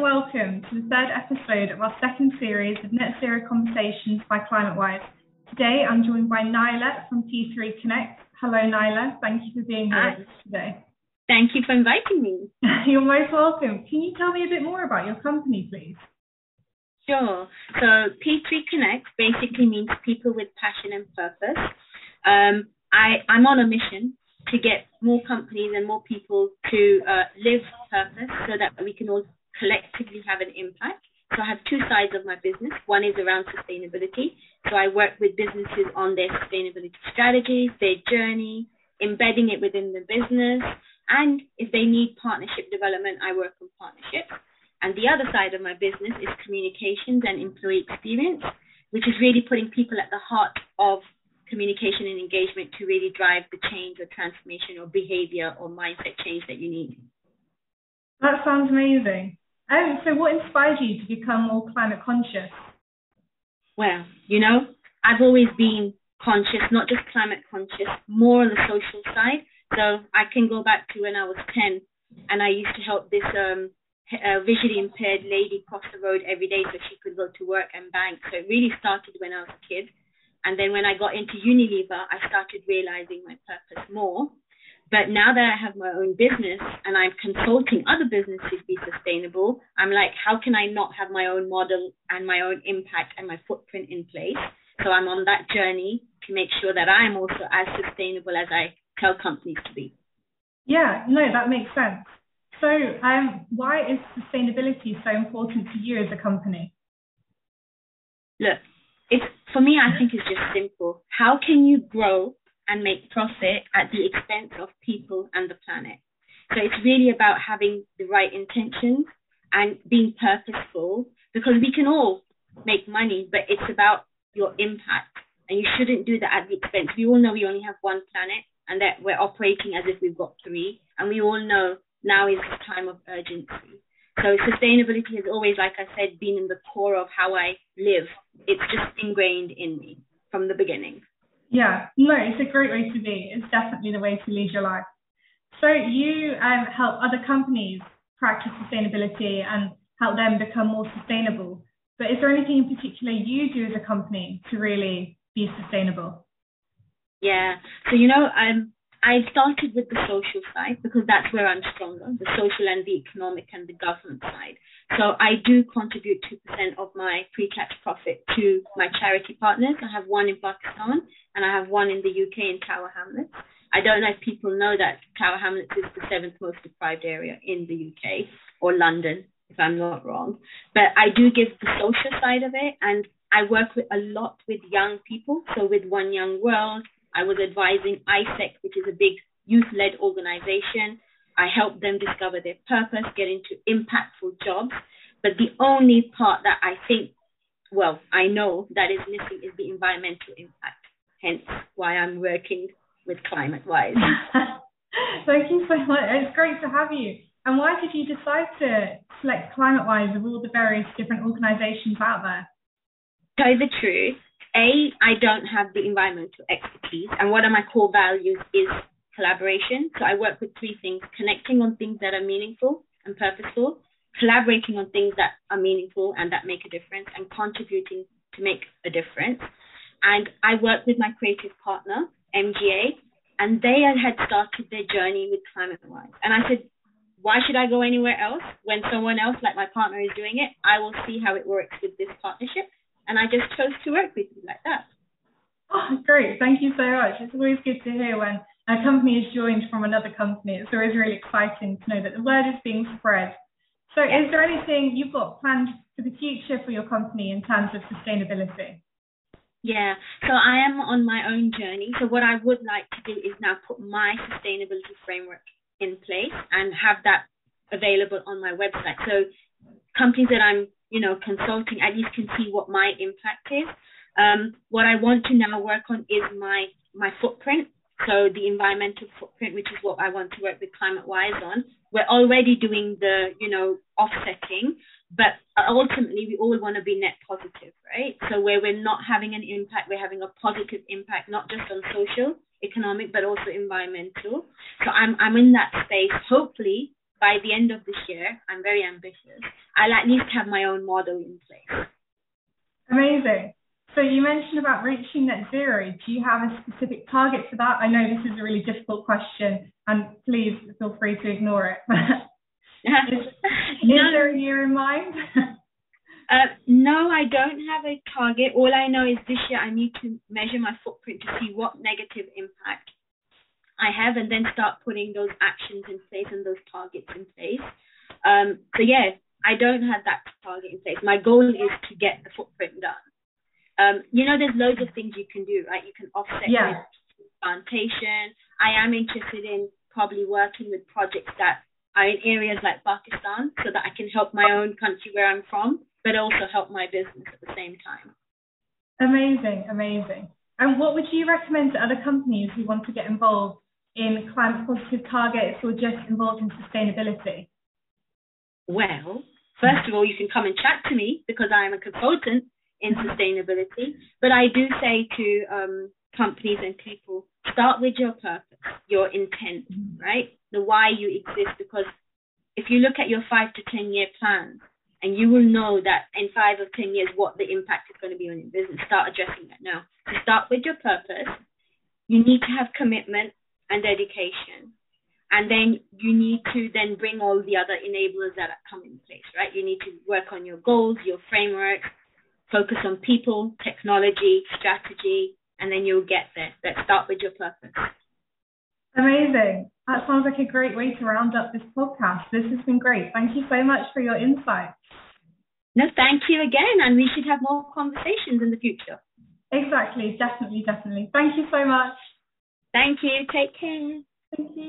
and welcome to the third episode of our second series of Net Zero Conversations by ClimateWise. Today I'm joined by Naila from P3 Connect. Hello Naila, thank you for being here with us today. Thank you for inviting me. You're most welcome. Can you tell me a bit more about your company, please? Sure. So P3 Connect basically means people with passion and purpose. Um, I, I'm on a mission to get more companies and more people to uh, live purpose so that we can all collectively have an impact. So I have two sides of my business. One is around sustainability. So I work with businesses on their sustainability strategies, their journey, embedding it within the business. And if they need partnership development, I work on partnerships. And the other side of my business is communications and employee experience, which is really putting people at the heart of communication and engagement to really drive the change or transformation or behavior or mindset change that you need. That sounds amazing. Um, so, what inspired you to become more climate conscious? Well, you know, I've always been conscious, not just climate conscious, more on the social side. So, I can go back to when I was 10 and I used to help this um, uh, visually impaired lady cross the road every day so she could go to work and bank. So, it really started when I was a kid. And then when I got into Unilever, I started realizing my purpose more. But now that I have my own business and I'm consulting other businesses to be sustainable, I'm like, how can I not have my own model and my own impact and my footprint in place? So I'm on that journey to make sure that I'm also as sustainable as I tell companies to be. Yeah, no, that makes sense. So, um, why is sustainability so important to you as a company? Look, it's for me, I think it's just simple. How can you grow and make profit at the expense of people and the planet? So it's really about having the right intentions and being purposeful because we can all make money, but it's about your impact. And you shouldn't do that at the expense. We all know we only have one planet and that we're operating as if we've got three. And we all know now is the time of urgency. So sustainability has always, like I said, been in the core of how I live. It's just ingrained in me from the beginning. Yeah, no, it's a great way to be. It's definitely the way to lead your life. So you um, help other companies practice sustainability and help them become more sustainable. But is there anything in particular you do as a company to really be sustainable? Yeah. So you know, um, I started with the social side because that's where I'm stronger, the social and the economic and the government side. So I do contribute 2% of my pre-tax profit to my charity partners. I have one in Pakistan and I have one in the UK in Tower Hamlets. I don't know if people know that Tower Hamlets is the seventh most deprived area in the UK or London, if I'm not wrong. But I do give the social side of it and I work with a lot with young people. So with One Young World, I was advising AIESEC, which is a big youth-led organization. I help them discover their purpose, get into impactful jobs. But the only part that I think, well, I know that is missing is the environmental impact. Hence why I'm working with Climate Wise. Thank you so much. It's great to have you. And why did you decide to select Climate Wise of all the various different organizations out there? Tell you the truth, a, I don't have the environmental expertise, and one of my core values is collaboration. So I work with three things connecting on things that are meaningful and purposeful, collaborating on things that are meaningful and that make a difference, and contributing to make a difference. And I work with my creative partner, MGA, and they had started their journey with Climate Wise. And I said, why should I go anywhere else when someone else, like my partner, is doing it? I will see how it works with this partnership and I just chose to work with you like that. Oh, great. Thank you so much. It's always good to hear when a company is joined from another company. It's always really exciting to know that the word is being spread. So, yes. is there anything you've got planned for the future for your company in terms of sustainability? Yeah, so I am on my own journey. So, what I would like to do is now put my sustainability framework in place and have that available on my website. So, companies that I'm you know, consulting, at least can see what my impact is. Um, what I want to now work on is my my footprint. So the environmental footprint, which is what I want to work with Climate Wise on. We're already doing the, you know, offsetting, but ultimately we all want to be net positive, right? So where we're not having an impact, we're having a positive impact, not just on social, economic, but also environmental. So I'm I'm in that space. Hopefully, by the end of this year, I'm very ambitious. I'll at least have my own model in place. Amazing. So you mentioned about reaching net zero. Do you have a specific target for that? I know this is a really difficult question, and please feel free to ignore it. is, is there a year in mind? Uh, no, I don't have a target. All I know is this year I need to measure my footprint to see what negative impact I have, and then start putting those actions in place and those targets in place. Um, so yeah, I don't have that target in place. My goal is to get the footprint done. Um, you know, there's loads of things you can do, right? You can offset yeah. plantation. I am interested in probably working with projects that are in areas like Pakistan so that I can help my own country where I'm from but also help my business at the same time. Amazing, amazing. And what would you recommend to other companies who want to get involved in climate positive targets or just involved in sustainability? Well, first of all, you can come and chat to me because I am a consultant in sustainability. But I do say to um, companies and people, start with your purpose, your intent, right? The why you exist. Because if you look at your five to 10 year plans, and you will know that in five or ten years what the impact is going to be on your business. Start addressing that now. So start with your purpose. You need to have commitment and dedication. And then you need to then bring all the other enablers that come in place, right? You need to work on your goals, your framework, focus on people, technology, strategy, and then you'll get there. Let's start with your purpose. Amazing. That sounds like a great way to round up this podcast. This has been great. Thank you so much for your insight. No, thank you again, and we should have more conversations in the future. Exactly, definitely, definitely. Thank you so much. Thank you. Take care. Thank you.